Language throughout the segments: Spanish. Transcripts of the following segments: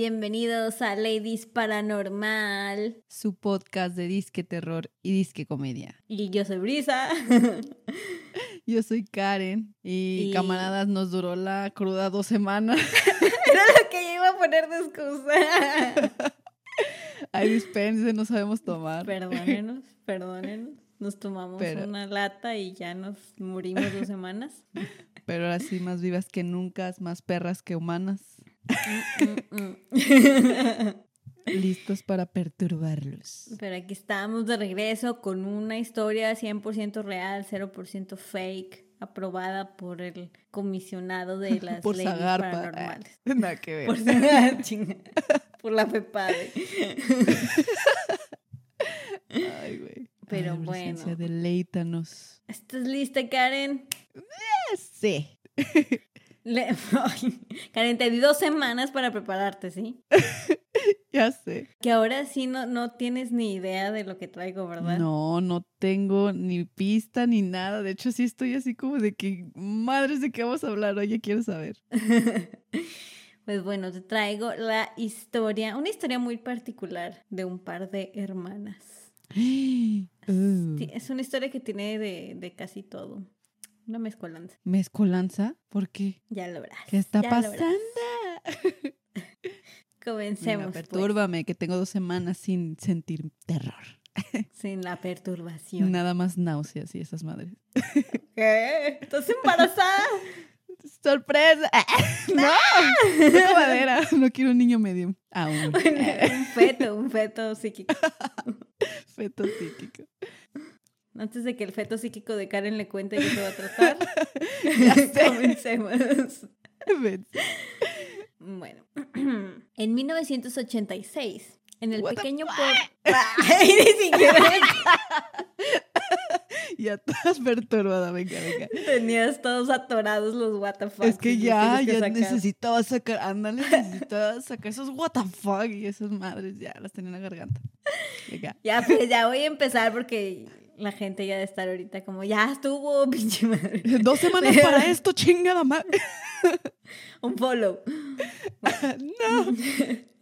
Bienvenidos a Ladies Paranormal. Su podcast de disque terror y disque comedia. Y yo soy Brisa. Yo soy Karen y, Y- camaradas nos duró la cruda dos semanas. Era lo que yo iba a poner de excusa. Ay, dispense, no sabemos tomar. Perdónenos, perdónenos. Nos tomamos Pero- una lata y ya nos morimos dos semanas. Pero ahora sí, más vivas que nunca, más perras que humanas. Listos para perturbarlos. Pero aquí estamos de regreso con una historia 100% real, 0% fake, aprobada por el comisionado de las Por leyes Zagarpa. paranormales. Nada que ver. Por, la FEPADE. Ay, güey. Pero Ay, bueno. Deleítanos. ¿Estás lista, Karen? Sí. Le- Ay, Karen, te di dos semanas para prepararte, ¿sí? Ya sé. Que ahora sí no, no tienes ni idea de lo que traigo, ¿verdad? No, no tengo ni pista ni nada. De hecho, sí estoy así como de que, madres, ¿de qué vamos a hablar? Oye, quiero saber. Pues bueno, te traigo la historia, una historia muy particular de un par de hermanas. Uh, Es una historia que tiene de, de casi todo. Una mezcolanza. ¿Mezcolanza? ¿Por qué? Ya lo verás. ¿Qué está ya pasando? Comencemos. Venga, pues, pertúrbame, que tengo dos semanas sin sentir terror. sin la perturbación. Nada más náuseas y esas madres. ¿Qué? ¿Estás embarazada? ¡Sorpresa! ¡No! Madera. No quiero un niño medio. Aún. un feto, un feto psíquico. Feto psíquico. Antes de que el feto psíquico de Karen le cuente qué se va a tratar, Ya comencemos. Bueno, en 1986, en el What pequeño pueblo... Ya estás perturbada. Venga, venga. tenías todos atorados los fuck. Es que ya, que ya sacar. necesitaba sacar, ándale, necesitaba sacar esos fuck y esas madres ya las tenía en la garganta. Venga. Ya, pues ya voy a empezar porque la gente ya debe estar ahorita como, ya estuvo, pinche madre. Dos semanas para esto, chingada madre. Un follow. no.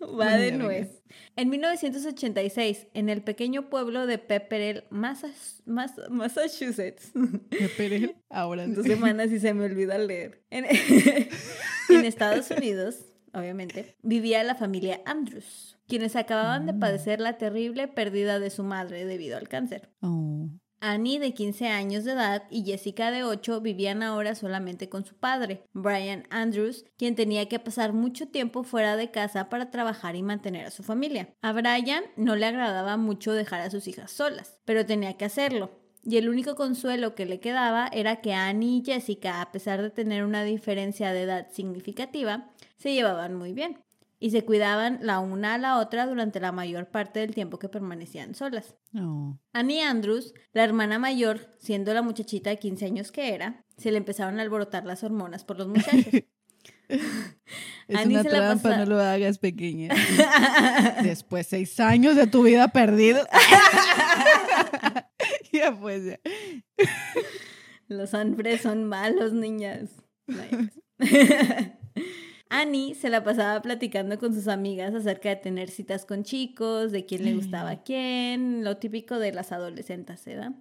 Va de nuez. En 1986, en el pequeño pueblo de Pepperell, Massachusetts. Qué perel. Ahora Dos semanas y se me olvida leer. En, en Estados Unidos, obviamente, vivía la familia Andrews, quienes acababan de Mm. padecer la terrible pérdida de su madre debido al cáncer. Oh. Annie, de 15 años de edad, y Jessica, de 8, vivían ahora solamente con su padre, Brian Andrews, quien tenía que pasar mucho tiempo fuera de casa para trabajar y mantener a su familia. A Brian no le agradaba mucho dejar a sus hijas solas, pero tenía que hacerlo. Y el único consuelo que le quedaba era que Annie y Jessica, a pesar de tener una diferencia de edad significativa, se llevaban muy bien y se cuidaban la una a la otra durante la mayor parte del tiempo que permanecían solas. Annie Andrews, la hermana mayor, siendo la muchachita de 15 años que era, se le empezaron a alborotar las hormonas por los muchachos. Es Annie una se la trampa, pasa- no lo hagas pequeña. Después seis años de tu vida perdido. ya pues ya. los hombres son malos, niñas. Annie se la pasaba platicando con sus amigas acerca de tener citas con chicos, de quién le gustaba a quién, lo típico de las adolescentes, ¿verdad?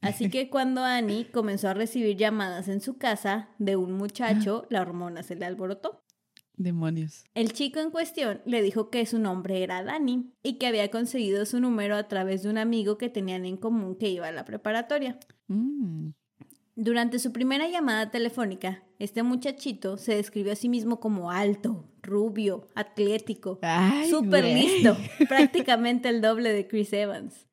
Así que cuando Annie comenzó a recibir llamadas en su casa de un muchacho, la hormona se le alborotó. Demonios. El chico en cuestión le dijo que su nombre era Danny y que había conseguido su número a través de un amigo que tenían en común que iba a la preparatoria. Mm. Durante su primera llamada telefónica, este muchachito se describió a sí mismo como alto, rubio, atlético, súper listo, prácticamente el doble de Chris Evans.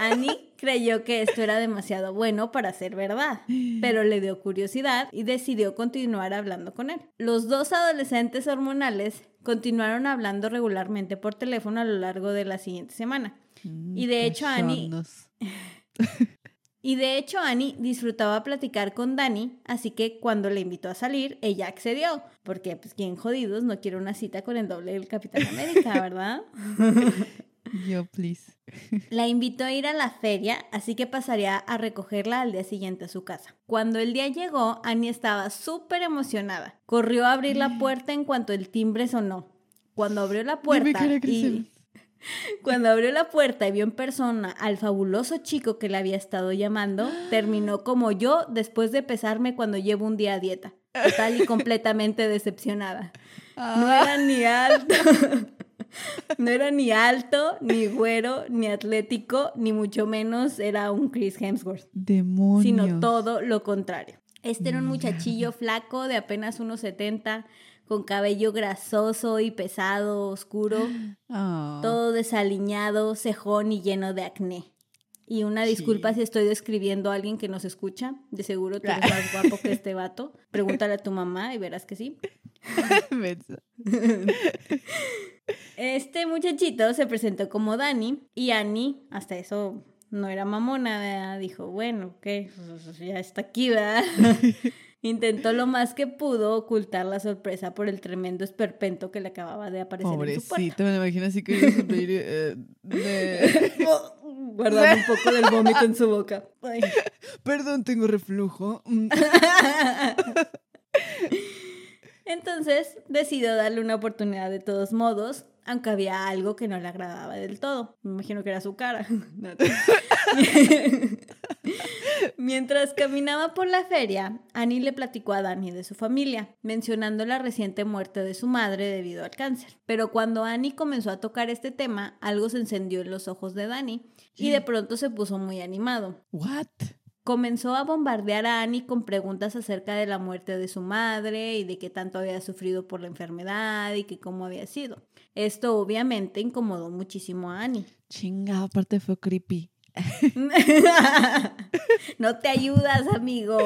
Annie creyó que esto era demasiado bueno para ser verdad, pero le dio curiosidad y decidió continuar hablando con él. Los dos adolescentes hormonales continuaron hablando regularmente por teléfono a lo largo de la siguiente semana. Mm, Y de hecho, Annie-. Y de hecho, Annie disfrutaba platicar con Dani, así que cuando le invitó a salir, ella accedió. Porque, pues, quien jodidos no quiere una cita con el doble del Capitán América, ¿verdad? Yo, please. La invitó a ir a la feria, así que pasaría a recogerla al día siguiente a su casa. Cuando el día llegó, Annie estaba súper emocionada. Corrió a abrir la puerta en cuanto el timbre sonó. Cuando abrió la puerta y cuando abrió la puerta y vio en persona al fabuloso chico que le había estado llamando, terminó como yo después de pesarme cuando llevo un día a dieta, total y completamente decepcionada. No Ah, era ni alto. No era ni alto, ni güero, ni atlético, ni mucho menos era un Chris Hemsworth, demonios. sino todo lo contrario. Este era un muchachillo flaco de apenas unos 70, con cabello grasoso y pesado, oscuro, Ah, todo desaliñado, cejón y lleno de acné. Y una disculpa Sí. si estoy describiendo a alguien que nos escucha. De seguro tú eres más guapo que este vato. Pregúntale a tu mamá y verás que sí. Este muchachito se presentó como Dani y Annie, hasta eso no era mamona, ¿verdad? dijo, bueno, ¿qué? Pues, ya está aquí, ¿verdad? Intentó lo más que pudo ocultar la sorpresa por el tremendo esperpento que le acababa de aparecer en su puerta. Pobrecito, me lo imagino así que eh, Guardando un poco del vómito en su boca. Ay. Perdón, tengo reflujo. Mm. Entonces decidió darle una oportunidad de todos modos, aunque había algo que no le agradaba del todo. Me imagino que era su cara. Mientras caminaba por la feria, Annie le platicó a Dani de su familia, mencionando la reciente muerte de su madre debido al cáncer. Pero cuando Annie comenzó a tocar este tema, algo se encendió en los ojos de Dani y de pronto se puso muy animado. What? Comenzó a bombardear a Annie con preguntas acerca de la muerte de su madre y de qué tanto había sufrido por la enfermedad y que cómo había sido. Esto obviamente incomodó muchísimo a Annie. Chinga, aparte fue creepy. no te ayudas, amigo.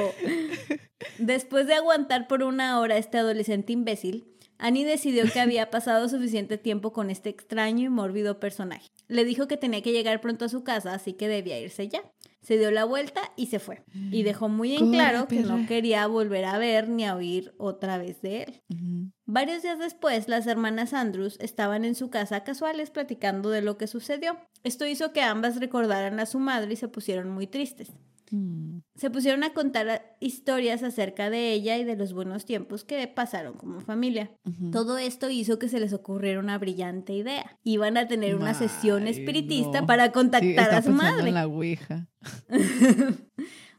Después de aguantar por una hora a este adolescente imbécil, Annie decidió que había pasado suficiente tiempo con este extraño y mórbido personaje. Le dijo que tenía que llegar pronto a su casa, así que debía irse ya. Se dio la vuelta y se fue. Y dejó muy en claro que no quería volver a ver ni a oír otra vez de él. Varios días después, las hermanas Andrews estaban en su casa casuales platicando de lo que sucedió. Esto hizo que ambas recordaran a su madre y se pusieron muy tristes. Mm. Se pusieron a contar historias acerca de ella y de los buenos tiempos que pasaron como familia. Todo esto hizo que se les ocurriera una brillante idea. Iban a tener una sesión espiritista no. para Sí, contactar está a su madre. en la ouija.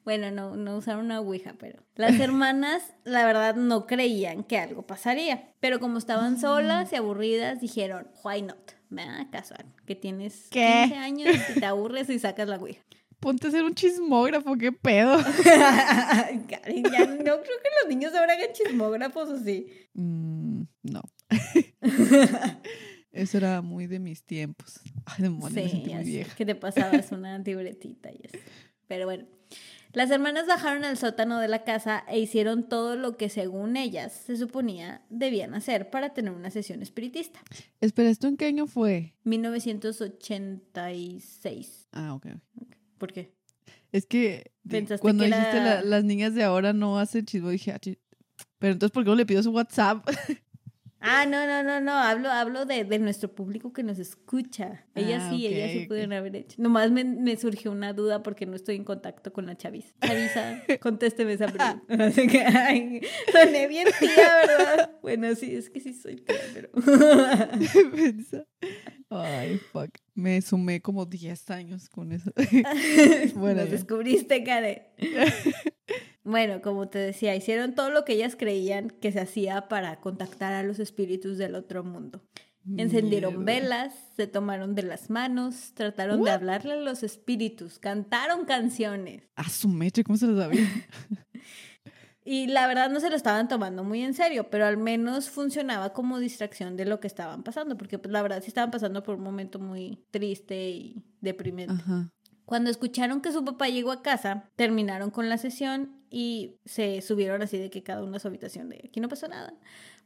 Bueno, no, no usaron una ouija, pero las hermanas, la verdad, no creían que algo pasaría. Pero como estaban solas y aburridas, dijeron, why not? ¿Verdad? Casual, que tienes ¿Qué? 15 años y te aburres y sacas la ouija. Ponte a ser un chismógrafo, qué pedo. Karen, ya no creo que los niños ahora hagan chismógrafos o sí. Mm, no. Eso era muy de mis tiempos. Ay, demonios, me Sí, sentí ya muy vieja. que te pasabas una libretita y eso. Pero bueno, las hermanas bajaron al sótano de la casa e hicieron todo lo que según ellas se suponía debían hacer para tener una sesión espiritista. Espera, ¿esto en qué año fue? 1986. Ah, ok. ok. ¿Por qué? Es que Pensaste cuando que dijiste era- la- las niñas de ahora no hacen chismo, dije, ah, pero entonces, ¿por qué no le pido su WhatsApp? Ah, no, no, no, no. Hablo, hablo de, de nuestro público que nos escucha. Ellas Ah, sí, ellas ok, sí pudieron haber hecho. Nomás me, me surgió una duda porque no estoy en contacto con la chaviza. Chaviza, contésteme esa pregunta. Así que, ay, soné bien tía, ¿verdad? Bueno, sí, es que sí soy tía, pero... Ay, fuck. Me sumé como 10 años con eso. Bueno, descubriste, Karen. Bueno, como te decía, hicieron todo lo que ellas creían que se hacía para contactar a los espíritus del otro mundo. Encendieron Mierda. velas, se tomaron de las manos, trataron de hablarle a los espíritus, cantaron canciones. A su mecha, ¿cómo se lo sabía? Y la verdad no se lo estaban tomando muy en serio, pero al menos funcionaba como distracción de lo que estaban pasando, porque pues, la verdad sí estaban pasando por un momento muy triste y deprimente. Ajá. Cuando escucharon que su papá llegó a casa, terminaron con la sesión y se subieron así de que cada uno a su habitación de aquí no pasó nada,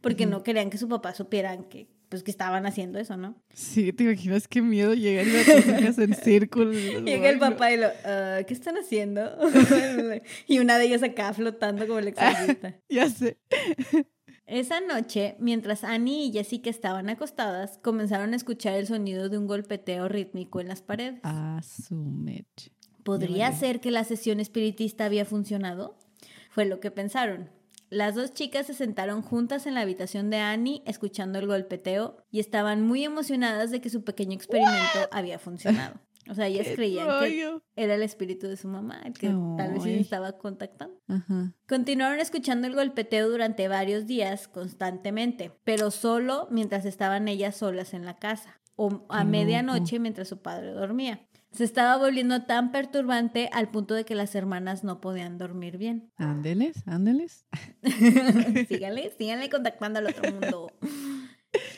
porque no querían que su papá supieran que pues que estaban haciendo eso, ¿no? Sí, te imaginas qué miedo llegar y hijas en círculo. Llega el papá y lo, "Ah, ¿qué están haciendo? y una de ellas acá flotando como el exorcista. Ya sé. Esa noche, mientras Annie y Jessica estaban acostadas, comenzaron a escuchar el sonido de un golpeteo rítmico en las paredes. A su mecha. ¿Podría ser que la sesión espiritista había funcionado? Fue lo que pensaron. Las dos chicas se sentaron juntas en la habitación de Annie escuchando el golpeteo y estaban muy emocionadas de que su pequeño experimento había funcionado. O sea, ellas ¡Qué creían que era el espíritu de su mamá, el que tal vez Ay. estaba contactando. Ajá. Continuaron escuchando el golpeteo durante varios días constantemente, pero solo mientras estaban ellas solas en la casa o a medianoche mientras su padre dormía. Se estaba volviendo tan perturbante al punto de que las hermanas no podían dormir bien. Ándeles, ándeles. síganle, síganle contactando al otro mundo.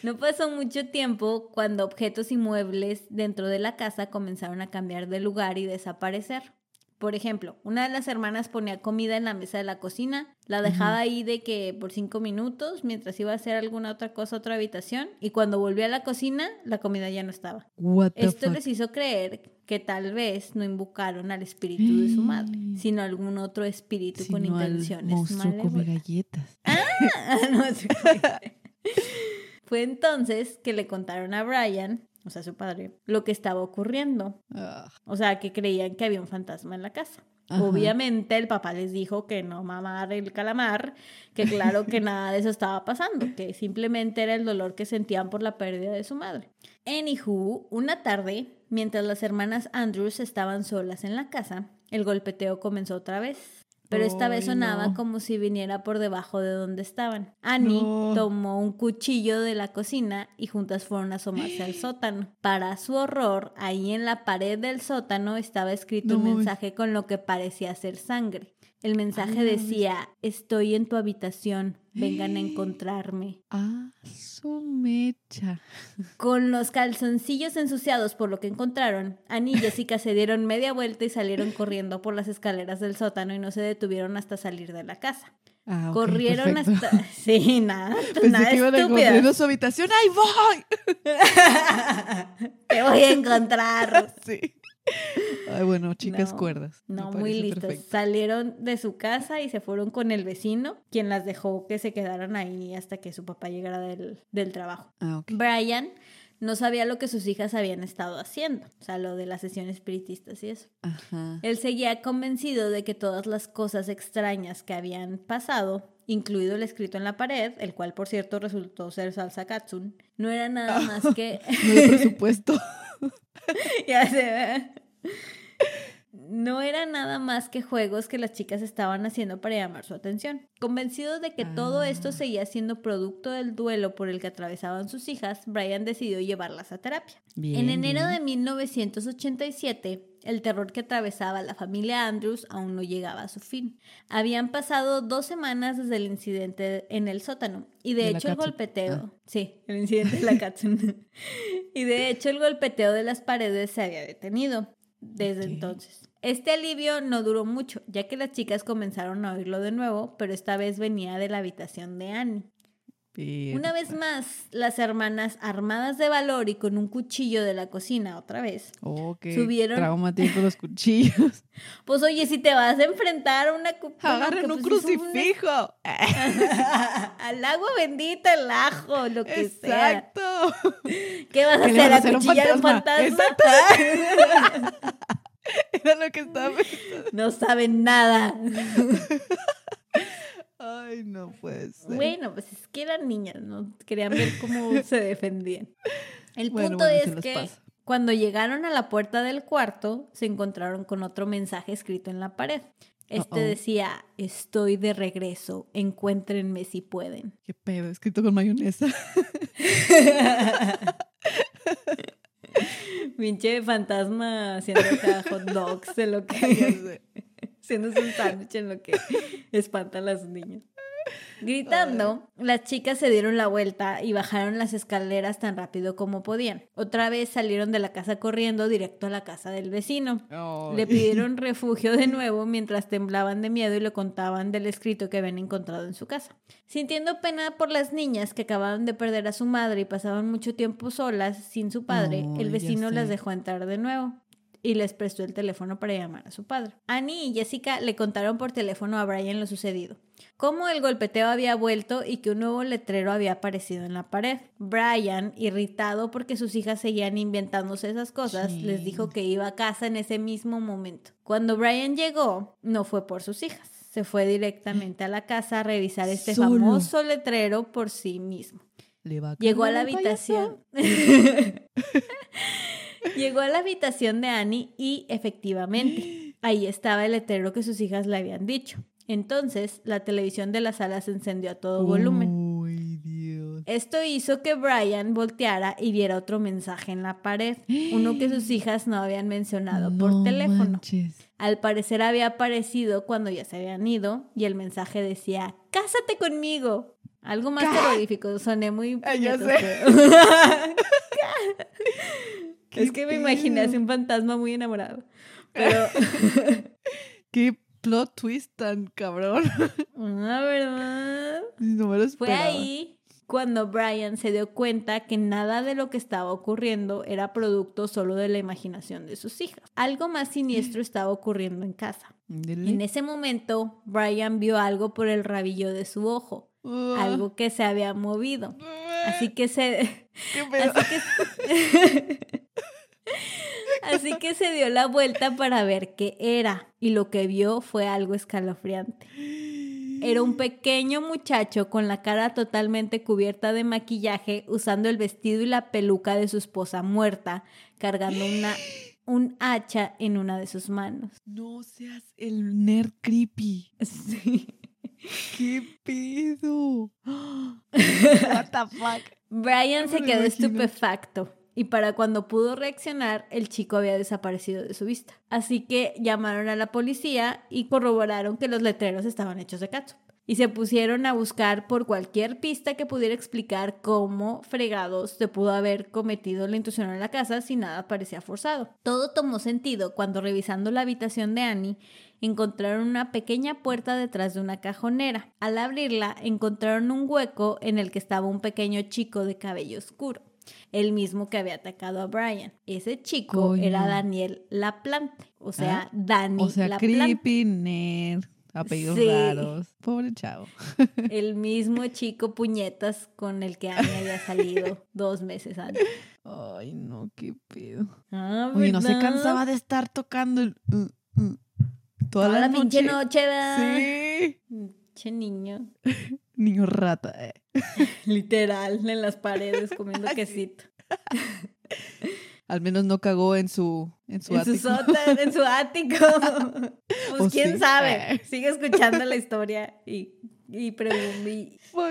No pasó mucho tiempo cuando objetos y muebles dentro de la casa comenzaron a cambiar de lugar y desaparecer. Por ejemplo, una de las hermanas ponía comida en la mesa de la cocina, la dejaba ahí de que por cinco minutos mientras iba a hacer alguna otra cosa a otra habitación y cuando volvía a la cocina la comida ya no estaba. What the Esto fuck? les hizo creer que tal vez no invocaron al espíritu de su madre, sino algún otro espíritu con Sino al intenciones monstruo come galletas. Ah, no, fue. Entonces que le contaron a Brian, o sea, su padre, lo que estaba ocurriendo. Ah, O sea, que creían que había un fantasma en la casa. Ajá. Obviamente el papá les dijo que no mamar el calamar, que claro que nada de eso estaba pasando, que simplemente era el dolor que sentían por la pérdida de su madre. Anywho, una tarde, mientras las hermanas Andrews estaban solas en la casa, el golpeteo comenzó otra vez. Pero esta vez sonaba no. como si viniera por debajo de donde estaban. Annie No. tomó un cuchillo de la cocina y juntas fueron a asomarse al sótano. Para su horror, ahí en la pared del sótano estaba escrito No un mensaje con lo que parecía ser sangre. El mensaje la decía, estoy en tu habitación, vengan a encontrarme. Ah, su mecha. Con los calzoncillos ensuciados por lo que encontraron, Annie y Jessica se dieron media vuelta y salieron corriendo por las escaleras del sótano y no se detuvieron hasta salir de la casa. Ah, Corrieron perfecto. hasta... Sí, nada, Pensé nada que iban a su habitación. ¡Ay, voy! Te voy a encontrar. Sí. Ay, bueno, chicas No, cuerdas. No, muy listas. perfecto. Salieron de su casa y se fueron con el vecino, quien las dejó que se quedaran ahí hasta que su papá llegara del, del trabajo. Ah. Brian no sabía lo que sus hijas habían estado haciendo, o sea, lo de las sesiones espiritistas y eso. Ajá. Él seguía convencido de que todas las cosas extrañas que habían pasado, incluido el escrito en la pared, el cual por cierto resultó ser salsa katsun, no era nada más que... No hay presupuesto. ya se ve. No era nada más que juegos que las chicas estaban haciendo para llamar su atención. Convencido de que todo esto Ah. seguía siendo producto del duelo por el que atravesaban sus hijas, Brian decidió llevarlas a terapia. Bien, en enero bien. de 1987, el terror que atravesaba la familia Andrews aún no llegaba a su fin. Habían pasado dos semanas desde el incidente en el sótano y de, hecho el golpeteo, sí, el incidente de la Katsun. y de hecho el golpeteo de las paredes se había detenido desde entonces. Este alivio no duró mucho, ya que las chicas comenzaron a oírlo de nuevo, pero esta vez venía de la habitación de Annie. Una vez más, las hermanas, armadas de valor y con un cuchillo de la cocina otra vez, Oh, qué subieron- trauma con los cuchillos. Pues oye, si te vas a enfrentar a una... Agarren que, un pues, son crucifijo. Al agua bendita, el ajo, lo que sea. Exacto. ¿Qué vas a ¿Qué hacer? vas a ¿A hacer a un cuchillar un fantasma? Era lo que estaba pensando. no saben nada. Ay, no puede ser. Bueno, pues es que eran niñas, ¿no? Querían ver cómo se defendían. El Bueno, punto bueno, es que pasa. cuando llegaron a la puerta del cuarto, se encontraron con otro mensaje escrito en la pared. Este decía, estoy de regreso, encuéntrenme si pueden. Qué pedo, escrito con mayonesa. Pinche fantasma haciendo acá hot dogs en lo que... haciéndose un sándwich en lo que espantan a las niñas. Gritando, las chicas se dieron la vuelta y bajaron las escaleras tan rápido como podían. Otra vez salieron de la casa corriendo directo a la casa del vecino. Le pidieron refugio de nuevo mientras temblaban de miedo y le contaban del escrito que habían encontrado en su casa. Sintiendo pena por las niñas que acababan de perder a su madre y pasaban mucho tiempo solas sin su padre, Ay, el vecino las dejó entrar de nuevo y les prestó el teléfono para llamar a su padre. Annie y Jessica le contaron por teléfono a Brian lo sucedido, cómo el golpeteo había vuelto y que un nuevo letrero había aparecido en la pared. Brian, irritado porque sus hijas seguían inventándose esas cosas, les dijo que iba a casa en ese mismo momento. Cuando Brian llegó, no fue por sus hijas. se fue directamente a la casa a revisar este Solo. famoso letrero por sí mismo. Le va Llegó a la habitación. Llegó a la habitación de Annie y efectivamente, ahí estaba el letrero que sus hijas le habían dicho. Entonces, la televisión de la sala se encendió a todo volumen. Uy, Dios. Esto hizo que Brian volteara y viera otro mensaje en la pared, uno que sus hijas no habían mencionado por No teléfono. manches. Al parecer había aparecido cuando ya se habían ido y el mensaje decía, ¡Cásate conmigo! Algo más terrorífico, soné muy... Ay, ya sé. pero- ¿Qué es que me imaginé así un fantasma muy enamorado. Pero, Qué plot twist tan cabrón. la verdad, No me lo fue ahí cuando Brian se dio cuenta que nada de lo que estaba ocurriendo era producto solo de la imaginación de sus hijas. Algo más siniestro estaba ocurriendo en casa. Dele. En ese momento, Brian vio algo por el rabillo de su ojo, Algo que se había movido. Ah, Así que se, ¿Qué pedo? así que, así que se dio la vuelta para ver qué era y lo que vio fue algo escalofriante. Era un pequeño muchacho con la cara totalmente cubierta de maquillaje, usando el vestido y la peluca de su esposa muerta, cargando una, un hacha en una de sus manos. No seas el nerd creepy. Sí. ¿Qué pedo? What the fuck? Brian se quedó estupefacto y para cuando pudo reaccionar, el chico había desaparecido de su vista. Así que llamaron a la policía y corroboraron que los letreros estaban hechos de catsup. Y se pusieron a buscar por cualquier pista que pudiera explicar cómo fregados se pudo haber cometido la intrusión en la casa si nada parecía forzado. Todo tomó sentido cuando revisando la habitación de Annie encontraron una pequeña puerta detrás de una cajonera. Al abrirla, encontraron un hueco en el que estaba un pequeño chico de cabello oscuro, el mismo que había atacado a Brian. Ese chico Coño. era Daniel Laplante, o sea, ¿Ah? Dani O sea, Laplante. creepy, nerd, apellidos Sí. raros. Pobre chavo. El mismo chico puñetas con el que Annie había salido dos meses antes. Ay, no, qué pedo. Ah, Oye, no se cansaba de estar tocando el... uh, uh, toda, Toda la, la pinche noche. ¿verdad? Sí. Pinche niño. Niño rata. eh. Literal, en las paredes comiendo quesito. Al menos no cagó en su, en su en su ático. sótano, en su ático. Pues ¿O quién sí? sabe. Sigue escuchando la historia y, y,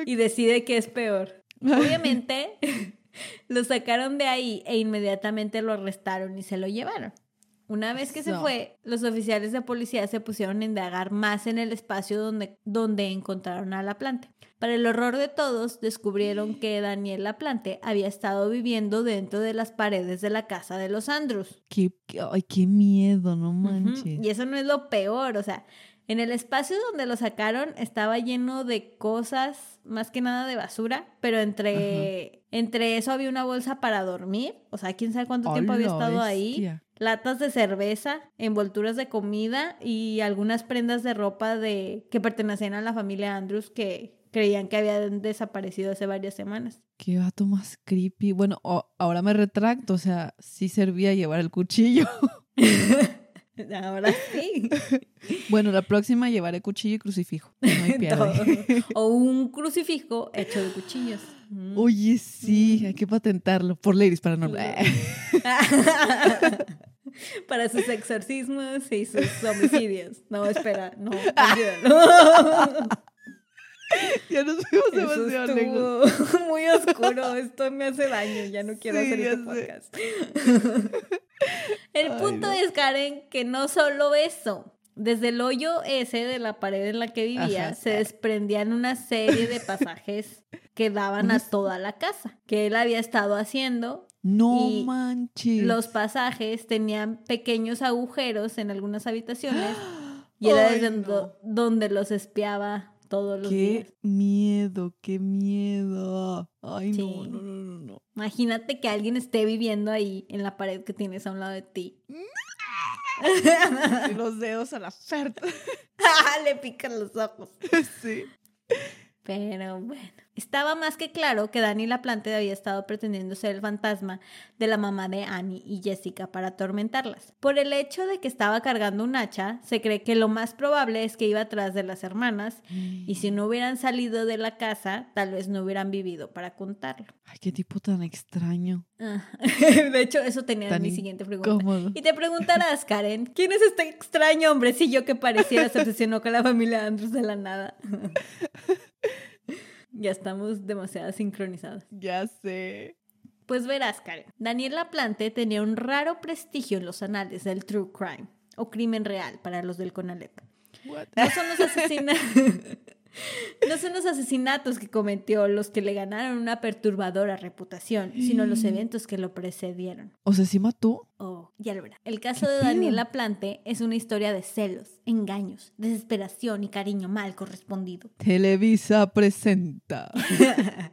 y, decide qué es peor. Obviamente, lo sacaron de ahí e inmediatamente lo arrestaron y se lo llevaron. Una vez que se fue, los oficiales de policía se pusieron a indagar más en el espacio donde, donde encontraron a Laplante. Para el horror de todos, descubrieron que Daniel Laplante había estado viviendo dentro de las paredes de la casa de los Andrews. Qué, qué- ay, qué miedo, no manches. Y eso no es lo peor, o sea, en el espacio donde lo sacaron estaba lleno de cosas, más que nada de basura, pero entre, entre eso había una bolsa para dormir, o sea, quién sabe cuánto tiempo había ¡Hala, estado ahí, latas de cerveza, envolturas de comida y algunas prendas de ropa de que pertenecían a la familia Andrews que creían que habían desaparecido hace varias semanas. Qué vato más creepy. Bueno, ahora me retracto, o sea, sí servía llevar el cuchillo. Ahora sí. Bueno, la próxima llevaré cuchillo y crucifijo. No hay pierde. o un crucifijo hecho de cuchillos. Mm. Oye, sí, hay que patentarlo. Por Ladies Paranormal. Para sus exorcismos y sus homicidios. No, espera, no, olvídalo. ya nos fuimos Eso demasiado lejos. estuvo muy oscuro. Esto me hace daño. Ya no quiero Sí, hacer este podcast. El Ay, punto no. es, Karen, que no solo eso. Desde el hoyo ese de la pared en la que vivía, Ajá. se desprendían una serie de pasajes que daban a toda la casa, que él había estado haciendo No Y manches. Los pasajes tenían pequeños agujeros en algunas habitaciones y era Ay, desde no. donde los espiaba todos los días. Qué miedo, qué miedo. Ay, Sí. no, no, no, no, no. Imagínate que alguien esté viviendo ahí en la pared que tienes a un lado de ti. Los dedos a la oferta. Le pican los ojos. sí. Pero bueno, Estaba más que claro que Danny Laplante había estado pretendiendo ser el fantasma de la mamá de Annie y Jessica para atormentarlas. Por el hecho de que estaba cargando un hacha, se cree que lo más probable es que iba atrás de las hermanas y si no hubieran salido de la casa, tal vez no hubieran vivido para contarlo. Ay, qué tipo tan extraño. Ah, de hecho, eso tenía Tan mi siguiente pregunta. Y te preguntarás, Karen, ¿quién es este extraño hombrecillo que pareciera se obsesionó con la familia Andrews de la nada? ya estamos demasiado sincronizados. Ya sé. Pues verás, Karen. Daniel Laplante tenía un raro prestigio en los anales del true crime, o crimen real para los del CONALEP. What? No son los asesinatos. No son los asesinatos que cometió los que le ganaron una perturbadora reputación, sino los eventos que lo precedieron. O sea, ¿sí mató? Oh, ya lo verá. El caso ¿Qué de pedo? Daniel Laplante es una historia de celos, engaños, desesperación y cariño mal correspondido. Televisa presenta.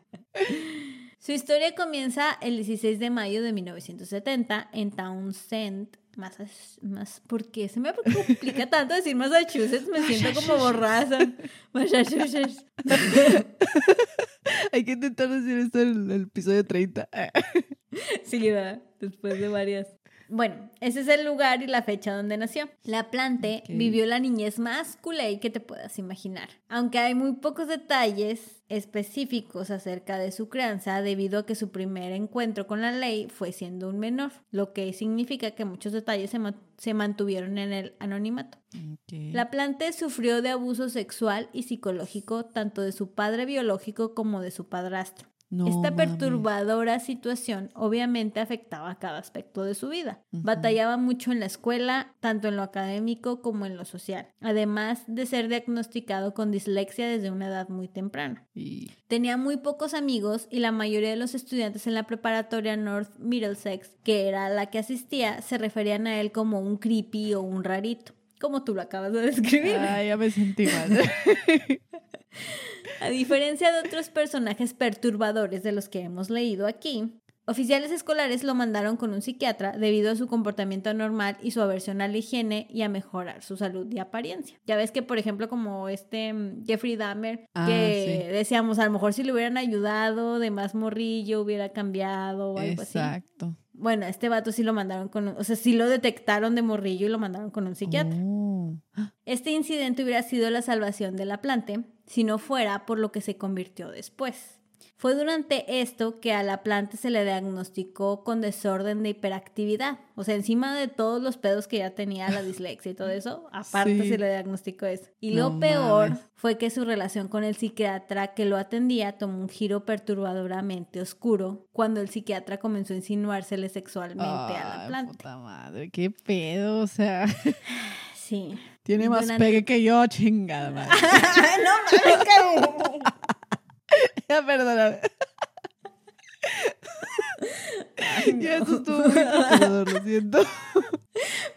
Su historia comienza el 16 de mayo de 1970 en Townsend, Massachusetts. Más, ¿Por qué se me complica tanto decir Massachusetts? Me siento como borraza. Massachusetts. Hay que intentar decir esto en el episodio 30. Sí, ¿verdad? Después de varias. Bueno, ese es el lugar y la fecha donde nació. La plante vivió la niñez más culé que te puedas imaginar. Aunque hay muy pocos detalles específicos acerca de su crianza debido a que su primer encuentro con la ley fue siendo un menor, lo que significa que muchos detalles se, ma- se mantuvieron en el anonimato. La plante sufrió de abuso sexual y psicológico tanto de su padre biológico como de su padrastro. No Esta perturbadora situación obviamente afectaba a cada aspecto de su vida. Batallaba mucho en la escuela, tanto en lo académico como en lo social, además de ser diagnosticado con dislexia desde una edad muy temprana. Y Tenía muy pocos amigos y la mayoría de los estudiantes en la preparatoria North Middlesex, que era la que asistía, se referían a él como un creepy o un rarito, como tú lo acabas de describir. Ay, ya me sentí mal. A diferencia de otros personajes perturbadores de los que hemos leído aquí, oficiales escolares lo mandaron con un psiquiatra debido a su comportamiento anormal y su aversión a la higiene y a mejorar su salud y apariencia. Ya ves que, por ejemplo, como este mm, Jeffrey Dahmer, Ah, que sí. decíamos, a lo mejor si le hubieran ayudado de más morrillo, hubiera cambiado o algo así. Exacto. Bueno, a este vato sí lo mandaron con, un- o sea, sí lo detectaron de morrillo y lo mandaron con un psiquiatra. Oh. Este incidente hubiera sido la salvación de la plante si no fuera por lo que se convirtió después. Fue durante esto que a la planta se le diagnosticó con desorden de hiperactividad. O sea, encima de todos los pedos que ya tenía la dislexia y todo eso, aparte Sí. se le diagnosticó eso. Y lo peor mames. fue que su relación con el psiquiatra que lo atendía tomó un giro perturbadoramente oscuro cuando el psiquiatra comenzó a insinuársele sexualmente a la Ay, planta. puta madre, qué pedo, o sea, Sí. Tiene más pegue que yo, chingada madre. no mames, Karen. Ya, perdóname. Ay, Ya eso estuvo muy lo siento.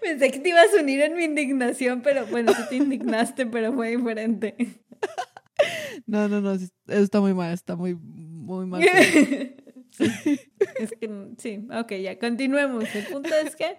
Pensé que te ibas a unir en mi indignación, pero bueno, sí te indignaste, pero fue diferente. No, no, no, eso está muy mal, está muy, muy mal. Sí. Es que sí, ok, ya continuemos. El punto es que,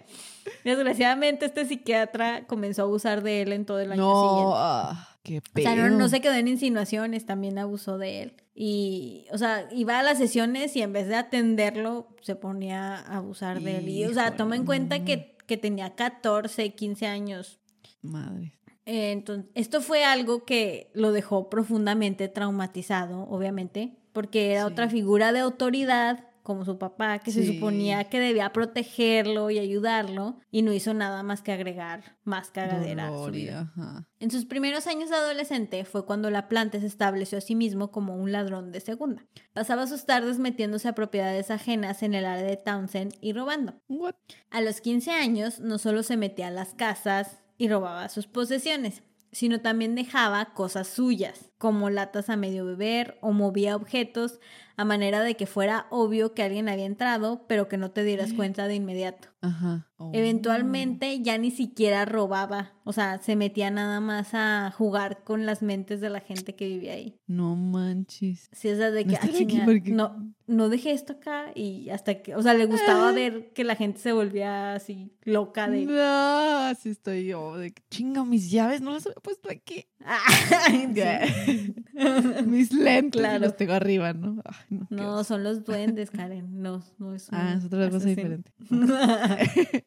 desgraciadamente, este psiquiatra comenzó a abusar de él en todo el año No, siguiente. ah, qué O pedo. sea, no, no se quedó en insinuaciones, también abusó de él. Y, o sea, iba a las sesiones y en vez de atenderlo, se ponía a abusar de él. Y, o sea, toma en cuenta que, que tenía 14, 15 años. Madre. Eh, Entonces, esto fue algo que lo dejó profundamente traumatizado, obviamente, porque era Sí. otra figura de autoridad, como su papá, que se suponía que debía protegerlo y ayudarlo, y no hizo nada más que agregar más cagadera a su vida. ajá. En sus primeros años de adolescente fue cuando la planta se estableció a sí mismo como un ladrón de segunda. Pasaba sus tardes metiéndose a propiedades ajenas en el área de Townsend y robando. What? A los 15 años no solo se metía a las casas y robaba sus posesiones, sino también dejaba cosas suyas, como latas a medio beber o movía objetos a manera de que fuera obvio que alguien había entrado, pero que no te dieras cuenta de inmediato. Ajá. Oh. Eventualmente ya ni siquiera robaba, o sea, se metía nada más a jugar con las mentes de la gente que vivía ahí. No manches. Sí, o sea, de No que, ah, chinga, porque- no, no dejé esto acá y hasta que, o sea, le gustaba ver que la gente se volvía así loca de... No, así estoy yo. De que, chinga, mis llaves no las había puesto aquí. Sí. Mis lentes Claro. los tengo arriba, ¿no? Ay, no, son los duendes, Karen. No, no es un Ah, es otra cosa diferente.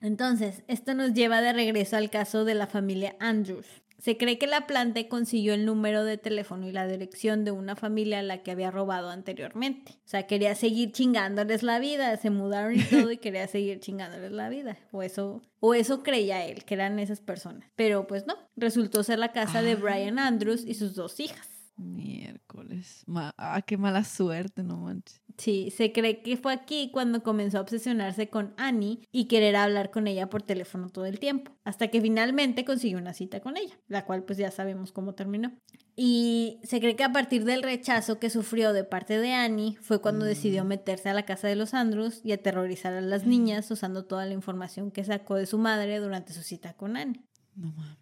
Entonces, esto nos lleva de regreso al caso de la familia Andrews. Se cree que la planta consiguió el número de teléfono y la dirección de una familia a la que había robado anteriormente. O sea, quería seguir chingándoles la vida, se mudaron y todo y quería seguir chingándoles la vida. O eso, o eso creía él, que eran esas personas. Pero pues no, resultó ser la casa de Ah. Brian Andrews y sus dos hijas. Miércoles. Ma- ah, qué mala suerte, no manches. Sí, se cree que fue aquí cuando comenzó a obsesionarse con Annie y querer hablar con ella por teléfono todo el tiempo, hasta que finalmente consiguió una cita con ella, la cual pues ya sabemos cómo terminó. Y se cree que a partir del rechazo que sufrió de parte de Annie fue cuando decidió meterse a la casa de los Andrews y aterrorizar a las niñas usando toda la información que sacó de su madre durante su cita con Annie. No mames.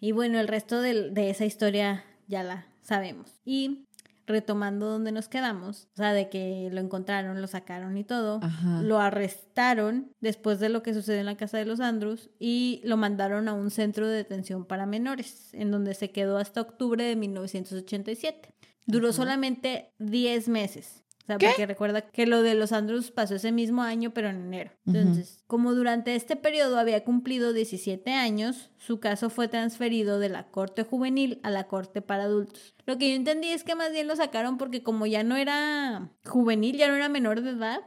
Y bueno, el resto de, esa historia ya la sabemos. Y retomando donde nos quedamos, o sea, de que lo encontraron, lo sacaron y todo, Ajá. lo arrestaron después de lo que sucedió en la casa de los Andrews y lo mandaron a un centro de detención para menores, en donde se quedó hasta octubre de 1987. Duró Ajá. solamente 10 meses. O sea, ¿Qué? porque recuerda que lo de los Andrews pasó ese mismo año, pero en enero. Entonces, como durante este periodo había cumplido 17 años, su caso fue transferido de la corte juvenil a la corte para adultos. Lo que yo entendí es que más bien lo sacaron porque como ya no era juvenil, ya no era menor de edad,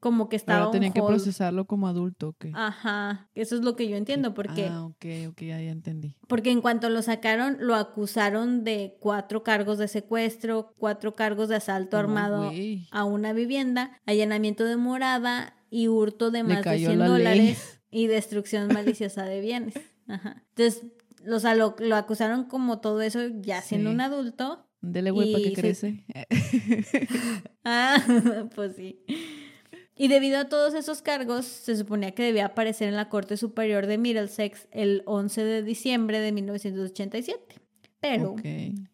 como que estaba Pero tenían que procesarlo como adulto, ¿o qué? Ajá, eso es lo que yo entiendo, porque, Ah, ok, ok, ya, ya entendí. porque en cuanto lo sacaron, lo acusaron de cuatro cargos de secuestro, cuatro cargos de asalto armado a una vivienda, allanamiento de morada y hurto de más de cayó 100 la ley. dólares y destrucción maliciosa de bienes. Ajá. Entonces, o sea, lo, lo acusaron como todo eso ya siendo Sí. un adulto. Dele, güey, para que se- crece. Ah, pues sí. Y debido a todos esos cargos, se suponía que debía aparecer en la Corte Superior de Middlesex el 11 de diciembre de 1987. Pero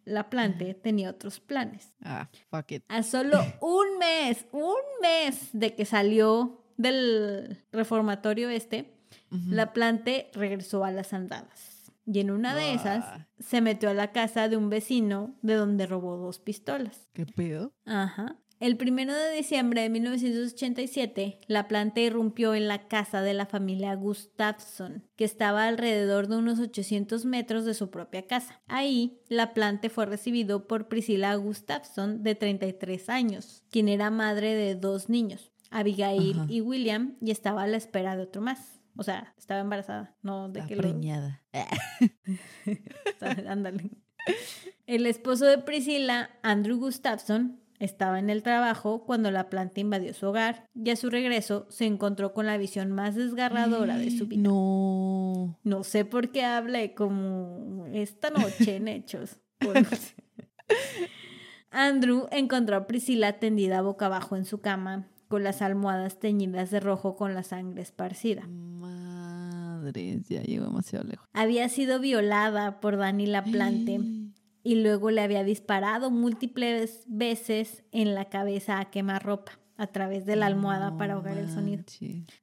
la plante tenía otros planes. Ah, fuck it. A solo un mes, un mes de que salió del reformatorio este, la plante regresó a las andadas. Y en una de esas se metió a la casa de un vecino de donde robó dos pistolas. ¿Qué pedo? Ajá. El primero de diciembre de 1987, la planta irrumpió en la casa de la familia Gustafsson, que estaba alrededor de unos 800 metros de su propia casa. Ahí, la planta fue recibido por Priscilla Gustafsson, de 33 años, quien era madre de dos niños, Abigail Ajá. y William, y estaba a la espera de otro más. O sea, estaba embarazada, no de que lo- preñada. Ándale. El esposo de Priscila, Andrew Gustafson, estaba en el trabajo cuando la planta invadió su hogar y a su regreso se encontró con la visión más desgarradora de su vida. No. No sé por qué hablé como esta noche en hechos. Andrew encontró a Priscila tendida boca abajo en su cama, con las almohadas teñidas de rojo con la sangre esparcida. Madres, ya llegó demasiado lejos. Había sido violada por Danny Laplante y luego le había disparado múltiples veces en la cabeza a quemarropa a través de la almohada para ahogar el sonido.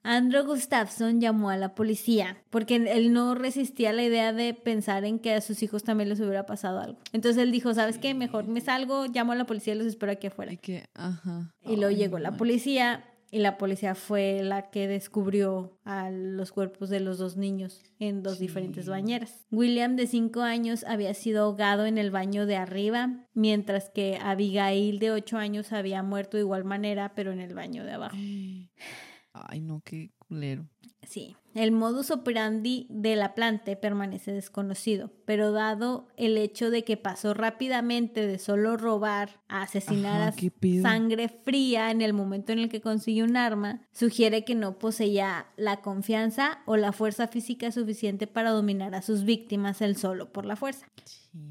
Andrew Gustafson llamó a la policía porque él no resistía la idea de pensar en que a sus hijos también les hubiera pasado algo. Entonces él dijo, ¿sabes qué? Mejor me salgo, llamo a la policía y los espero aquí afuera. Hay que, ajá. Y luego Ay, llegó no la policía y la policía fue la que descubrió a los cuerpos de los dos niños en dos diferentes bañeras. William, de 5 años, había sido ahogado en el baño de arriba, mientras que Abigail, de 8 años, había muerto de igual manera, pero en el baño de abajo. Ay, no, qué culero. Sí, el modus operandi de la planta permanece desconocido, pero dado el hecho de que pasó rápidamente de solo robar a asesinar Ajá, a sangre fría en el momento en el que consiguió un arma, sugiere que no poseía la confianza o la fuerza física suficiente para dominar a sus víctimas él solo por la fuerza.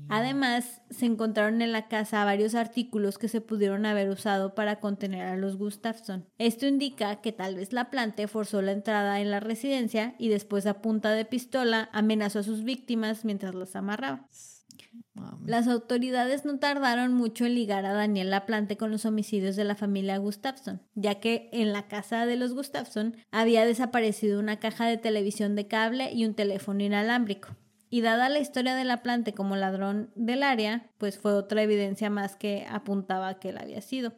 Además, se encontraron en la casa varios artículos que se pudieron haber usado para contener a los Gustafson. Esto indica que tal vez la planta forzó la entrada en la residencia y después a punta de pistola amenazó a sus víctimas mientras las amarraba. Las autoridades no tardaron mucho en ligar a Daniel Laplante con los homicidios de la familia Gustafson, ya que en la casa de los Gustafson había desaparecido una caja de televisión de cable y un teléfono inalámbrico. Y dada la historia de la planta como ladrón del área, pues fue otra evidencia más que apuntaba que él había sido.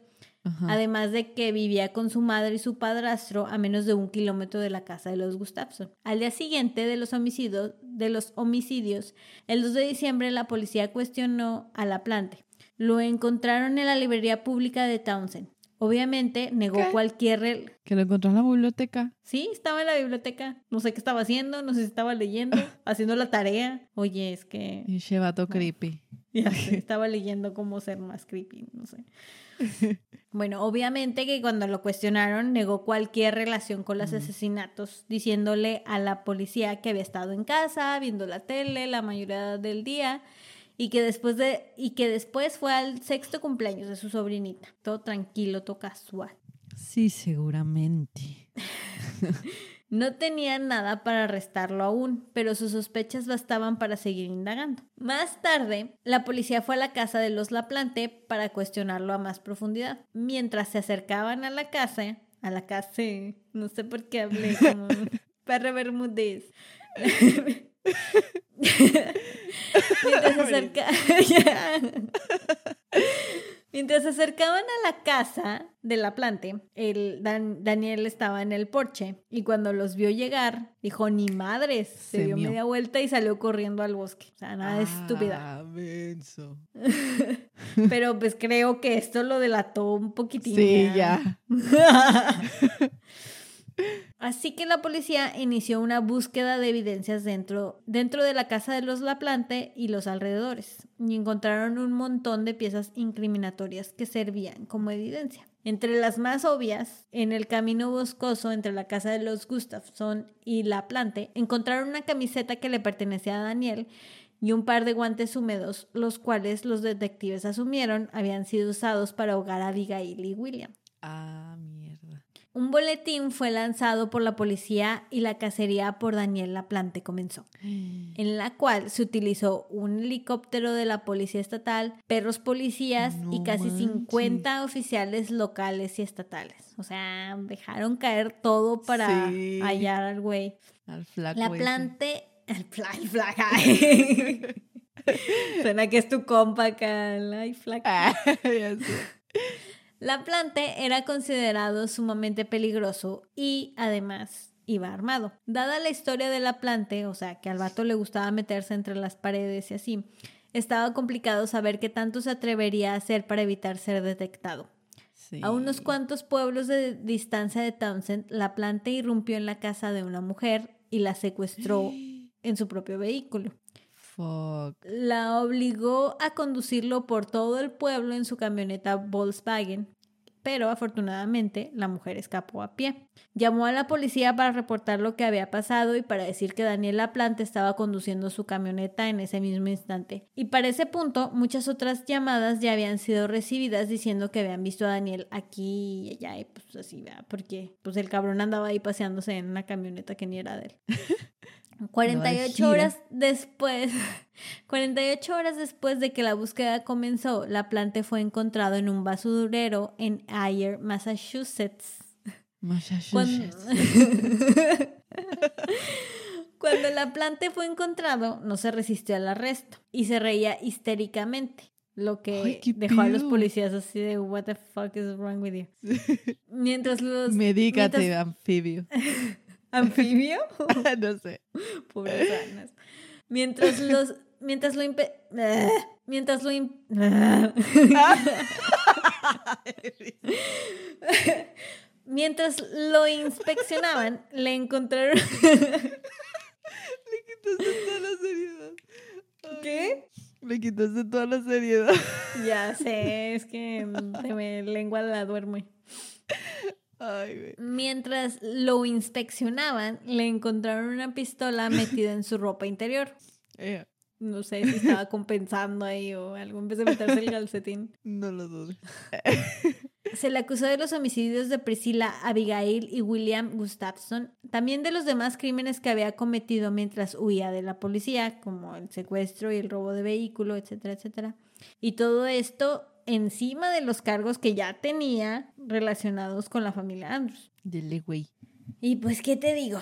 Además de que vivía con su madre y su padrastro a menos de un kilómetro de la casa de los Gustafson. Al día siguiente de los homicidios, de los homicidios, el 2 de diciembre la policía cuestionó a la planta. Lo encontraron en la librería pública de Townsend. Obviamente negó cualquier... Que lo encontró en la biblioteca. Sí, estaba en la biblioteca. No sé qué estaba haciendo, no sé si estaba leyendo, haciendo la tarea. Oye, es que... Y chevato creepy. Ya estaba leyendo cómo ser más creepy, no sé. Bueno, obviamente que cuando lo cuestionaron negó cualquier relación con los asesinatos, diciéndole a la policía que había estado en casa, viendo la tele la mayoría del día y que después de y que después fue al sexto cumpleaños de su sobrinita. Todo tranquilo, todo casual. Sí, seguramente. No tenía nada para arrestarlo aún, pero sus sospechas bastaban para seguir indagando. Más tarde, la policía fue a la casa de los Laplante para cuestionarlo a más profundidad. Mientras se acercaban a la casa, a la casa, no sé por qué hablé como perro bermudez. Mientras se acercaban... Mientras se acercaban a la casa de la plante, el Daniel estaba en el porche y cuando los vio llegar, dijo, ni madres, se, dio media vuelta y salió corriendo al bosque. O sea, nada estúpida. Pero pues creo que esto lo delató un poquitín. Sí, ya. Así que la policía inició una búsqueda de evidencias dentro, dentro de la casa de los Laplante y los alrededores, y encontraron un montón de piezas incriminatorias que servían como evidencia. Entre las más obvias, en el camino boscoso entre la casa de los Gustafson y la Plante, encontraron una camiseta que le pertenecía a Daniel y un par de guantes húmedos, los cuales los detectives asumieron habían sido usados para ahogar a Abigail y William. Ah, un boletín fue lanzado por la policía y la cacería por Daniel Laplante comenzó, en la cual se utilizó un helicóptero de la policía estatal, perros policías y casi 50 oficiales locales y estatales. O sea, dejaron caer todo para hallar al güey. Al flaco. La plante, el, flaca. Suena que es tu compa acá, ay, flaca. Ah, la plante era considerado sumamente peligroso y además iba armado. Dada la historia de la plante, o sea, que al vato le gustaba meterse entre las paredes y así, estaba complicado saber qué tanto se atrevería a hacer para evitar ser detectado. A unos cuantos pueblos de distancia de Townsend, la planta irrumpió en la casa de una mujer y la secuestró en su propio vehículo. La obligó a conducirlo por todo el pueblo en su camioneta Volkswagen, pero afortunadamente la mujer escapó a pie. Llamó a la policía para reportar lo que había pasado y para decir que Daniel Laplante estaba conduciendo su camioneta en ese mismo instante. Y para ese punto, muchas otras llamadas ya habían sido recibidas diciendo que habían visto a Daniel aquí y allá, y pues así, porque pues el cabrón andaba ahí paseándose en una camioneta que ni era de él. 48 horas después, 48 horas después de que la búsqueda comenzó, la planta fue encontrado en un basurero en Ayer, Massachusetts. Massachusetts. Cuando, la planta fue encontrado, no se resistió al arresto y se reía histéricamente, lo que dejó a los policías así de what the fuck is wrong with you. Mientras los Medícate, anfibio. ¿Anfibio? no sé. Pobres anas. Mientras los. Mientras lo impe... Mientras lo Mientras lo inspeccionaban, le encontraron. le quitaste toda la seriedad. ¿Qué? Le quitaste toda la seriedad. Ya sé, es que se me lengua la duerme. Mientras lo inspeccionaban, le encontraron una pistola metida en su ropa interior. No sé si estaba compensando ahí o algo. Empecé a meterse el calcetín. No lo dudo. Se le acusó de los homicidios de Priscilla Abigail y William Gustafson, también de los demás crímenes que había cometido mientras huía de la policía, como el secuestro y el robo de vehículo, etcétera, etcétera. Y todo esto encima de los cargos que ya tenía relacionados con la familia Andrews. Dele, güey. Y pues, ¿qué te digo?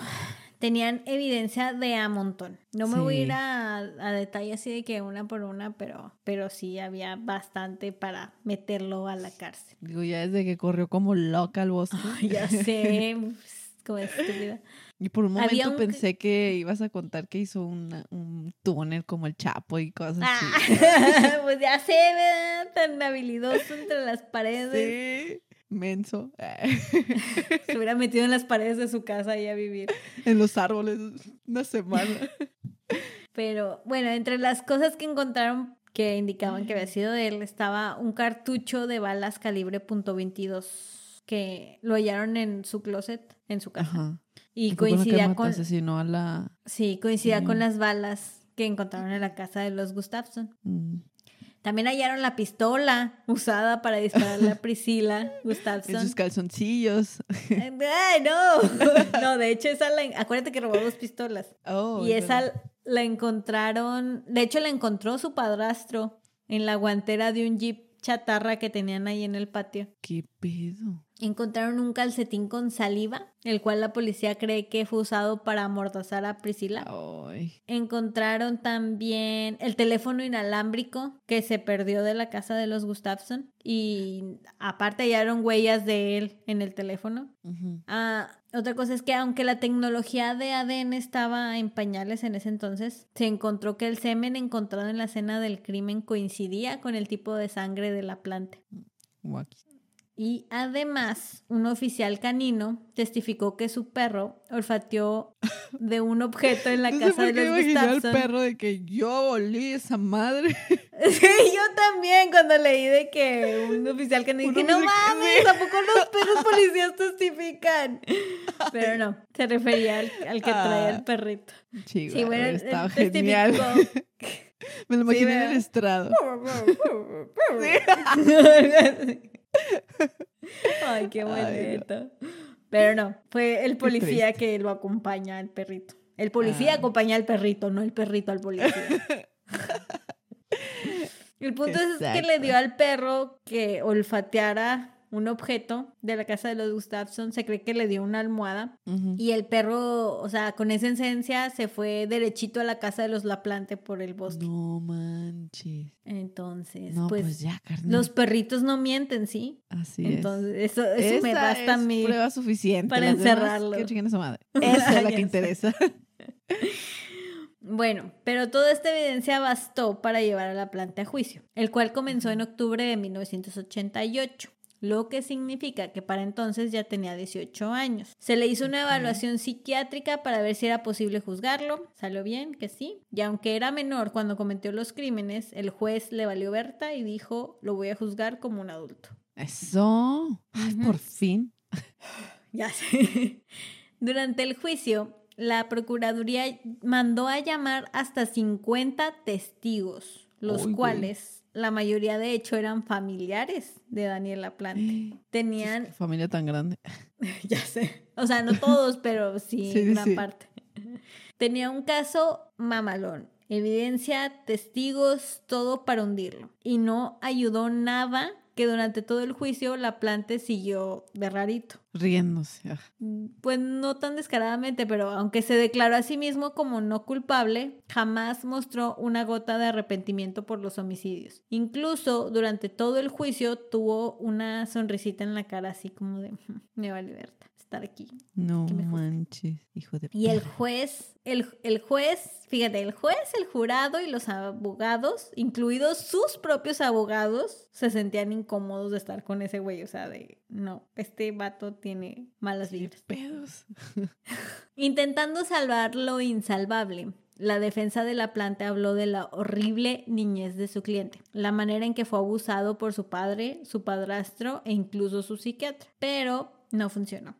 tenían evidencia de a montón. No me voy a ir a detalle así de que una por una, pero, pero sí había bastante para meterlo a la cárcel. Digo, ya desde que corrió como loca al bosque. ya sé, pues, como estúpida. Y por un momento un- pensé que ibas a contar que hizo una- un túnel como el Chapo y cosas Ah, así. pues ya sé, ¿verdad? Tan habilidoso entre las paredes. Sí, menso. Se hubiera metido en las paredes de su casa ahí a vivir. en los árboles una semana. Pero bueno, entre las cosas que encontraron que indicaban que había sido de él estaba un cartucho de balas calibre .22 que lo hallaron en su closet, en su casa. Ajá. Y coincidía con, asesinó a la... sí, coincidía con las balas que encontraron en la casa de los Gustafson. mm, También hallaron la pistola usada para dispararle a Priscila en Gustafson. sus calzoncillos. ¡Ay, no! No, de hecho, esa la, acuérdate que robó dos pistolas. Oh, y verdad. esa la encontraron, de hecho la encontró su padrastro en la guantera de un jeep chatarra que tenían ahí en el patio. ¿Qué pedo? Encontraron un calcetín con saliva, el cual la policía cree que fue usado para amordazar a Priscila. Ay, Encontraron también el teléfono inalámbrico que se perdió de la casa de los Gustafson y aparte hallaron huellas de él en el teléfono. Ah, otra cosa es que aunque la tecnología de ADN estaba en pañales en ese entonces, se encontró que el semen encontrado en la escena del crimen coincidía con el tipo de sangre de la planta. Guaki. Y además, un oficial canino testificó que su perro olfateó de un objeto en la No casa de los Gustafson. perro de que yo olí esa madre. Sí, yo también cuando leí de que un oficial canino dije, no mames, tampoco los perros policías testifican. Pero no, se refería al, al que traía el Ah. perrito. Sí, Sí, bueno, él genial. Me lo imaginé en ¿verdad? el estrado. Ay, qué no. bonito. Pero no, fue el policía que lo acompaña al perrito. El policía Ah. acompaña al perrito, no el perrito al policía. El punto es que le dio al perro que olfateara un objeto de la casa de los Gustafson. Se cree que le dio una almohada. Y el perro, o sea, con esa esencia se fue derechito a la casa de los Laplante por el bosque. No manches. Entonces, No, pues, pues, ya, carnal. los perritos no mienten, ¿sí? Así Entonces, eso, es. eso me Esa basta a mí. prueba suficiente. para Las demás, encerrarlo. Que su madre. Esa, es la que interesa. Bueno, pero toda esta evidencia bastó para llevar a la planta a juicio, el cual comenzó en octubre de 1988. Lo que significa que para entonces ya tenía 18 años. Se le hizo una evaluación psiquiátrica para ver si era posible juzgarlo. Salió bien, que sí. Y aunque era menor cuando cometió los crímenes, el juez le valió Berta y dijo, lo voy a juzgar como un adulto. Eso. Ay, por fin. Ya sé. Durante el juicio, la Procuraduría mandó a llamar hasta 50 testigos, los cuales la mayoría de hecho eran familiares de Daniela Plante. Tenían, familia tan grande. ya sé, o sea, no todos, pero sí, Sí, gran sí. parte. Tenía un caso mamalón, evidencia, testigos, todo para hundirlo. Y no ayudó nada que durante todo el juicio la Plante siguió de rarito. Riéndose. ah. Pues no tan descaradamente, pero aunque se declaró a sí mismo como no culpable, jamás mostró una gota de arrepentimiento por los homicidios. Incluso durante todo el juicio tuvo una sonrisita en la cara así como de, "Mm, me vale Berta estar aquí. No manches, hijo de Y el juez, el, el juez, fíjate, el juez, el jurado y los abogados, incluidos sus propios abogados, se sentían incómodos de estar con ese güey. O sea, de, no, este vato tiene malas ¿Qué vibras. pedos? Intentando salvar lo insalvable, la defensa de la planta habló de la horrible niñez de su cliente, la manera en que fue abusado por su padre, su padrastro e incluso su psiquiatra. Pero no funcionó.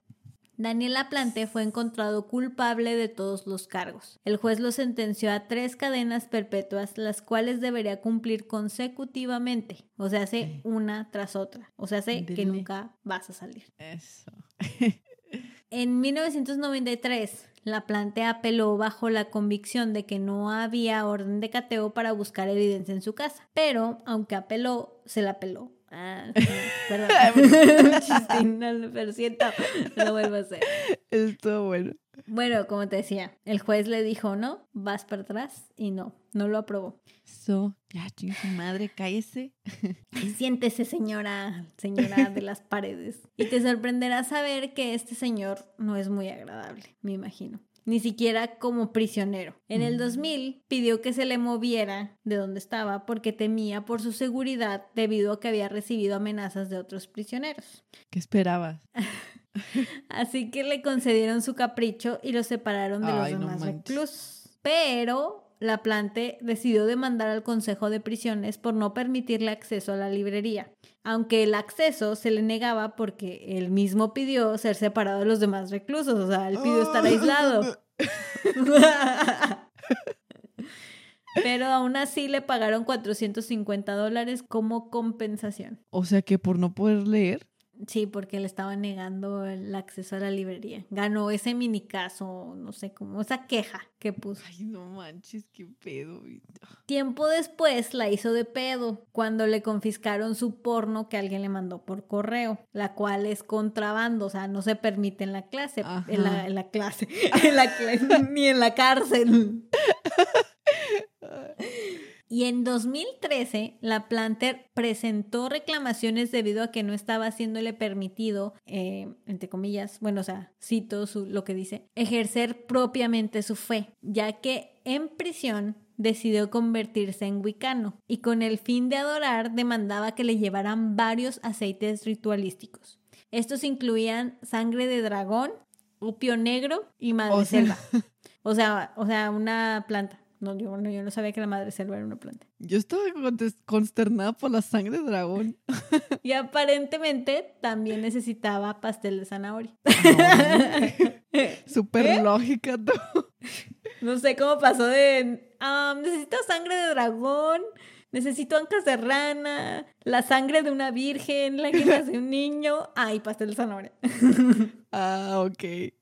Daniela Plante fue encontrado culpable de todos los cargos. El juez lo sentenció a tres cadenas perpetuas, las cuales debería cumplir consecutivamente, o sea, hace Sí. una tras otra, o sea, hace que nunca vas a salir. Eso. En 1993, la apeló bajo la convicción de que no había orden de cateo para buscar evidencia en su casa. Pero, aunque apeló, se la apeló. Ah, perdón. No, lo- pero siento, lo vuelvo a hacer. Estuvo bueno. Bueno, como te decía, el juez le dijo no, vas para atrás y no, no lo aprobó. So, ya, su madre, cállese. Siéntese, señora, señora de las paredes. Y te sorprenderá saber que este señor no es muy agradable, me imagino. Ni siquiera como prisionero. En el Mm. 2000 pidió que se le moviera de donde estaba porque temía por su seguridad debido a que había recibido amenazas de otros prisioneros. ¿Qué esperabas? Así que le concedieron su capricho y lo separaron de Ay, los no demás manches. reclusos. Pero la plante decidió demandar al Consejo de Prisiones por no permitirle acceso a la librería, aunque el acceso se le negaba porque él mismo pidió ser separado de los demás reclusos, o sea, él pidió estar aislado. Pero aún así le pagaron 450 dólares como compensación. O sea que por no poder leer. Sí, porque le estaban negando el acceso a la librería. Ganó ese mini caso, no sé cómo, esa queja que puso. Ay, no manches, qué pedo. Tiempo después la hizo de pedo cuando le confiscaron su porno que alguien le mandó por correo, la cual es contrabando, o sea, no se permite en la clase, en la, Ajá. en la clase, en la cla- ni en la cárcel. Y en 2013, la Planter presentó reclamaciones debido a que no estaba haciéndole permitido, eh, entre comillas, bueno, o sea, cito su- lo que dice, ejercer propiamente su fe, ya que en prisión decidió convertirse en wicano y con el fin de adorar demandaba que le llevaran varios aceites ritualísticos. Estos incluían sangre de dragón, opio negro y madre O sea- selva. O sea, o sea, una planta. No, yo, no, yo no sabía que la madre selva era una planta. Yo estaba consternada por la sangre de dragón. Y aparentemente también necesitaba pastel de zanahoria. Súper ¿Eh? lógica, todo. No sé cómo pasó de. ah, necesito sangre de dragón. Necesito ancas de rana. La sangre de una virgen. Lágrimas de un niño. Ay, pastel de zanahoria. Ah, ok.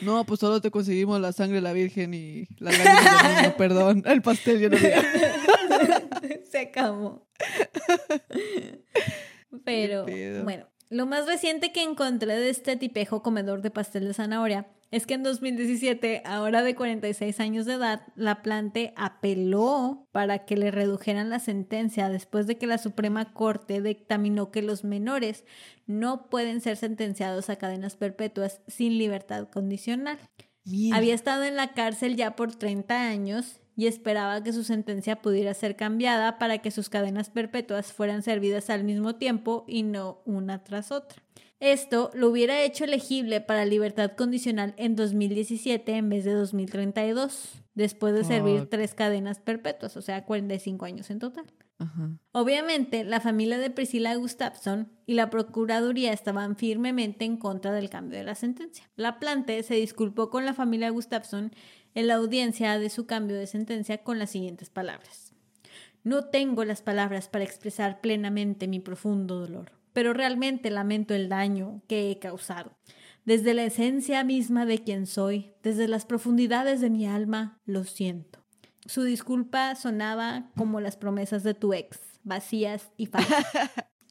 No, pues solo te conseguimos la sangre de la Virgen y la niño, perdón. El pastel yo no. Se acabó. Pero bueno, lo más reciente que encontré de este tipejo comedor de pastel de zanahoria es que en 2017, ahora de 46 años de edad, la plante apeló para que le redujeran la sentencia después de que la Suprema Corte dictaminó que los menores no pueden ser sentenciados a cadenas perpetuas sin libertad condicional. Había estado en la cárcel ya por 30 años y esperaba que su sentencia pudiera ser cambiada para que sus cadenas perpetuas fueran servidas al mismo tiempo y no una tras otra. Esto lo hubiera hecho elegible para libertad condicional en 2017 en vez de 2032, después de servir tres cadenas perpetuas, o sea, 45 años en total. Ajá. Obviamente, la familia de Priscilla Gustafson y la Procuraduría estaban firmemente en contra del cambio de la sentencia. La plante se disculpó con la familia Gustafson en la audiencia de su cambio de sentencia con las siguientes palabras. No tengo las palabras para expresar plenamente mi profundo dolor, pero realmente lamento el daño que he causado. Desde la esencia misma de quien soy, desde las profundidades de mi alma, lo siento. Su disculpa sonaba como las promesas de tu ex, vacías y falsas.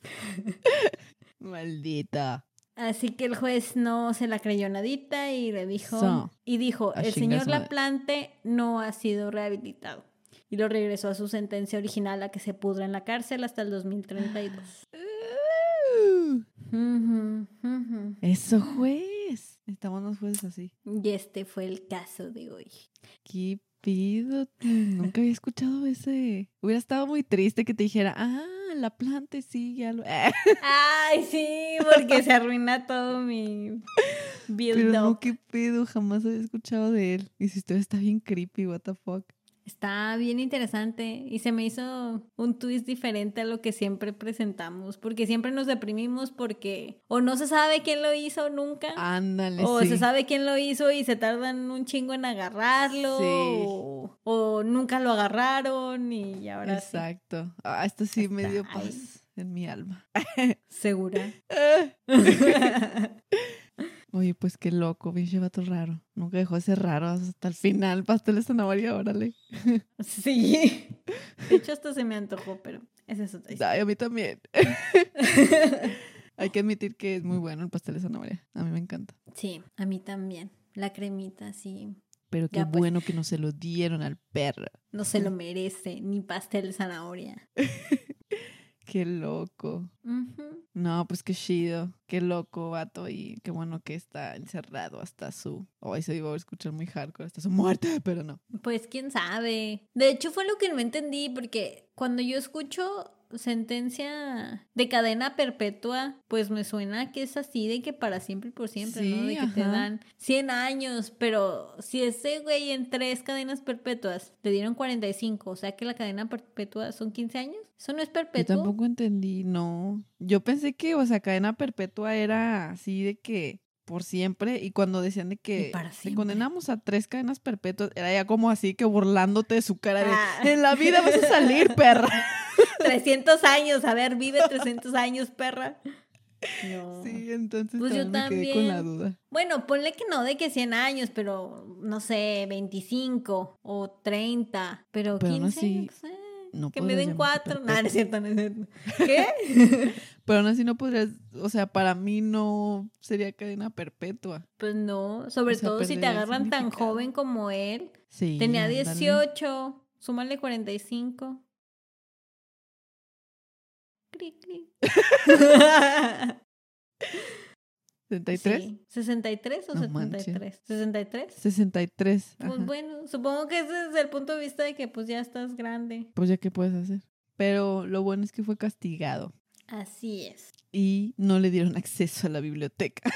Maldita. Así que el juez no se la creyó nadita y le dijo So, y dijo, el señor su madre". Laplante no ha sido rehabilitado. Y lo regresó a su sentencia original a que se pudra en la cárcel hasta el 2032. Uh. Eso, juez. Necesitamos unos jueces así. Y este fue el caso de hoy. ¿Qué pido? Nunca había escuchado ese. Hubiera estado muy triste que te dijera, ah, la planta sí, ya lo. Ay, sí, porque se arruina todo mi build Pero no, qué pedo, jamás había escuchado de él. Y su historia está bien creepy, what the fuck. Está bien interesante y se me hizo un twist diferente a lo que siempre presentamos, porque siempre nos deprimimos porque o no se sabe quién lo hizo nunca, Ándale, o sí. se sabe quién lo hizo y se tardan un chingo en agarrarlo, Sí. o, o nunca lo agarraron y ahora sí. Exacto. Ah, esto sí me Está dio ahí. paz en mi alma. Segura. Oye, pues qué loco, pinche vato raro. Nunca dejó de ser raro hasta el final. Pastel de zanahoria, órale. sí. De hecho, hasta se me antojó, pero esa es otra historia. Ay, a mí también. Hay que admitir que es muy bueno el pastel de zanahoria. A mí me encanta. Sí, a mí también. La cremita, sí. Pero qué Ya, pues. bueno que no se lo dieron al perro. No se lo merece, ni pastel de zanahoria. Qué loco. No, pues qué chido. Qué loco, vato. Y qué bueno que está encerrado hasta su. Hoy se iba a escuchar muy hardcore, hasta su muerte, pero no. Pues quién sabe. De hecho, fue lo que no entendí, porque cuando yo escucho sentencia de cadena perpetua, pues me suena que es así de que para siempre y por siempre, ¿no? De que te dan 100 años, pero si ese güey en tres cadenas perpetuas le dieron 45, o sea que la cadena perpetua son 15 años, eso no es Yo perpetuo. tampoco entendí, no. Yo pensé que, o sea, cadena perpetua era así de que por siempre. Y cuando decían de que te condenamos a tres cadenas perpetuas, era ya como así que burlándote de su cara de Ah. en la vida vas a salir, perra. 300 años, a ver, vive 300 años, perra. No. Sí, entonces Pues yo también me quedé con la duda. Bueno, ponle que no de que 100 años, pero no sé, 25 o 30, pero, Pero aún 15, así, pues, eh, no que me den llamarse 4. No, no es cierto, no es cierto. ¿Qué? Pero aún así no podrías, o sea, para mí no sería cadena perpetua. Pues no, sobre O sea, todo si te agarran tan joven como él. Sí. Tenía ándale. 18, súmale 45. Cri, cri. ¿73? Sí. ¿63 o No manches. 73? ¿63? 63. Pues bueno, supongo que ese es desde el punto de vista de que pues ya estás grande. Pues ya qué puedes hacer. Pero lo bueno es que fue castigado Así es. y no le dieron acceso a la biblioteca.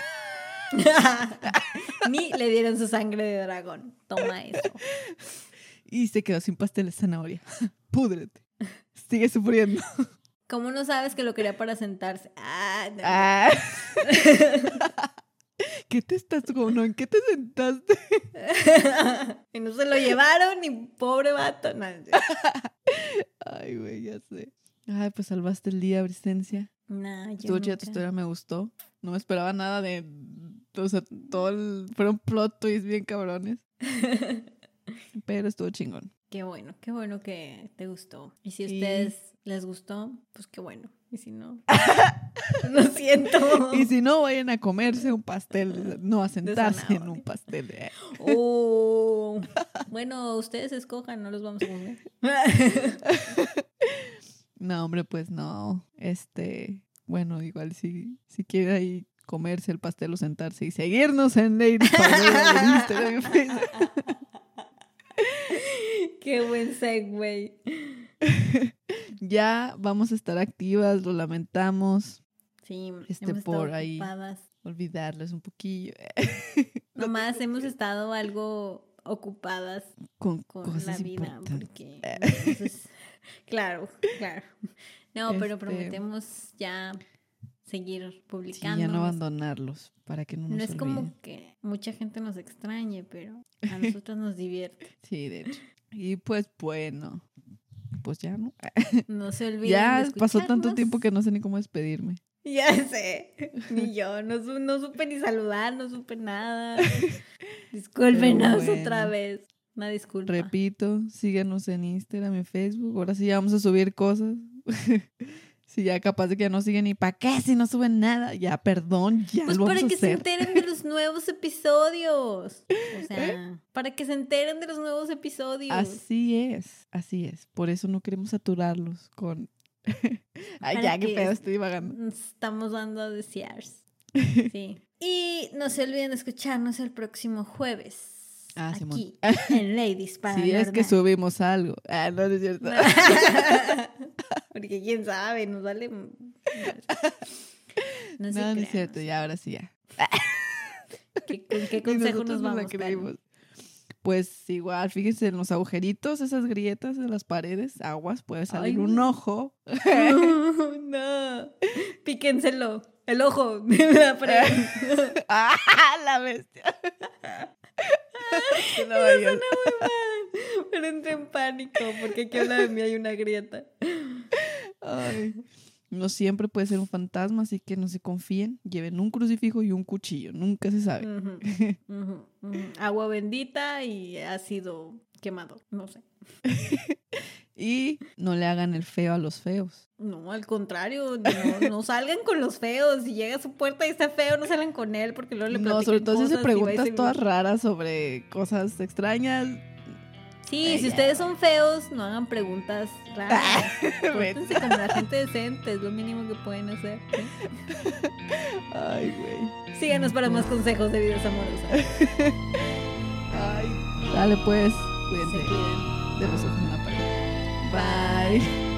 Ni le dieron su sangre de dragón. Toma eso. Y se quedó sin pastel de zanahoria. Púdrete. Sigue sufriendo. ¿Cómo no sabes que lo quería para sentarse? Ah, no. Ah. ¿Qué te estás como ¿En qué te sentaste? y no se lo llevaron, ni pobre vato. No, Ay, güey, ya sé. Ay, pues salvaste el día, Brisencia. no, yo tu nunca. historia, me gustó. No me esperaba nada de. O sea, todo el. Fueron plot twists bien cabrones. Pero estuvo chingón. Qué bueno, qué bueno que te gustó. Y si a Sí. ustedes les gustó, pues qué bueno. Y si no, lo siento. Y si no, vayan a comerse un pastel. No, a sentarse en un pastel. eh. Oh. Bueno, ustedes escojan, no los vamos a comer. No, hombre, pues no. Este. Bueno, igual si, si quiere ahí comerse el pastel o sentarse y seguirnos en Lady Instagram. Qué buen segue. Ya vamos a estar activas, lo lamentamos. Sí, Este, hemos estado por ahí. ocupadas. Olvidarles un poquillo. Nomás hemos estado algo ocupadas Con, con cosas la vida, importantes. porque entonces, claro, claro. No, pero Este- prometemos ya seguir Sí, publicando. ya no abandonarlos para que no nos No es como que mucha gente nos extrañe, pero a nosotros nos divierte. Sí, de hecho. Y pues bueno, pues ya no. No se olviden. Ya de pasó tanto tiempo que no sé ni cómo despedirme. Ya sé, ni yo, no, su- no supe ni saludar, no supe nada. Discúlpenos otra vez. Una disculpa. Repito, síguenos en Instagram y Facebook. Ahora sí ya vamos a subir cosas. si ya capaz de que ya no siguen ni para qué si no suben nada. Ya, perdón, ya Pues lo vamos para a que se enteren de los nuevos episodios. O sea, para que se enteren de los nuevos episodios. Así es, así es. Por eso no queremos saturarlos con... Ay, Para ya, qué pedo, estoy divagando. Nos Estamos dando a desear. Sí. Y no se olviden de escucharnos el próximo jueves. Ah, aquí, en Ladies para Si es que subimos algo. Ah, no, no es cierto. Porque quién sabe, nos vale. No, se No, no es cierto, no ya, ahora sí ya. ¿Qué- ¿Con qué consejo nos la vamos? creímos. Pues igual, fíjense en los agujeritos, esas grietas en las paredes, aguas, puede salir Ay. un ojo. Karen? no. Píquenselo. El ojo de la pared. ¡Ah, la bestia! Suena muy mal. Pero entré en pánico porque aquí al lado de mí hay una grieta. Ay. No siempre puede ser un fantasma, así que no se confíen. Lleven un crucifijo y un cuchillo, nunca se sabe. Agua bendita y ácido quemado. No sé. Y no le hagan el feo a los feos. No, al contrario, no, no salgan con los feos. Si llega a su puerta y está feo, no salgan con él porque luego le No, sobre todo si se preguntas todas raras sobre cosas extrañas. Sí, si Ay, ustedes son feos, no hagan preguntas raras. Pórtense como la gente decente, es lo mínimo que pueden hacer. ¿sí? Ay, güey. Síganos para más consejos de vidas amorosas. Ay. Dale pues, Se cuídense de los ojos. Bye.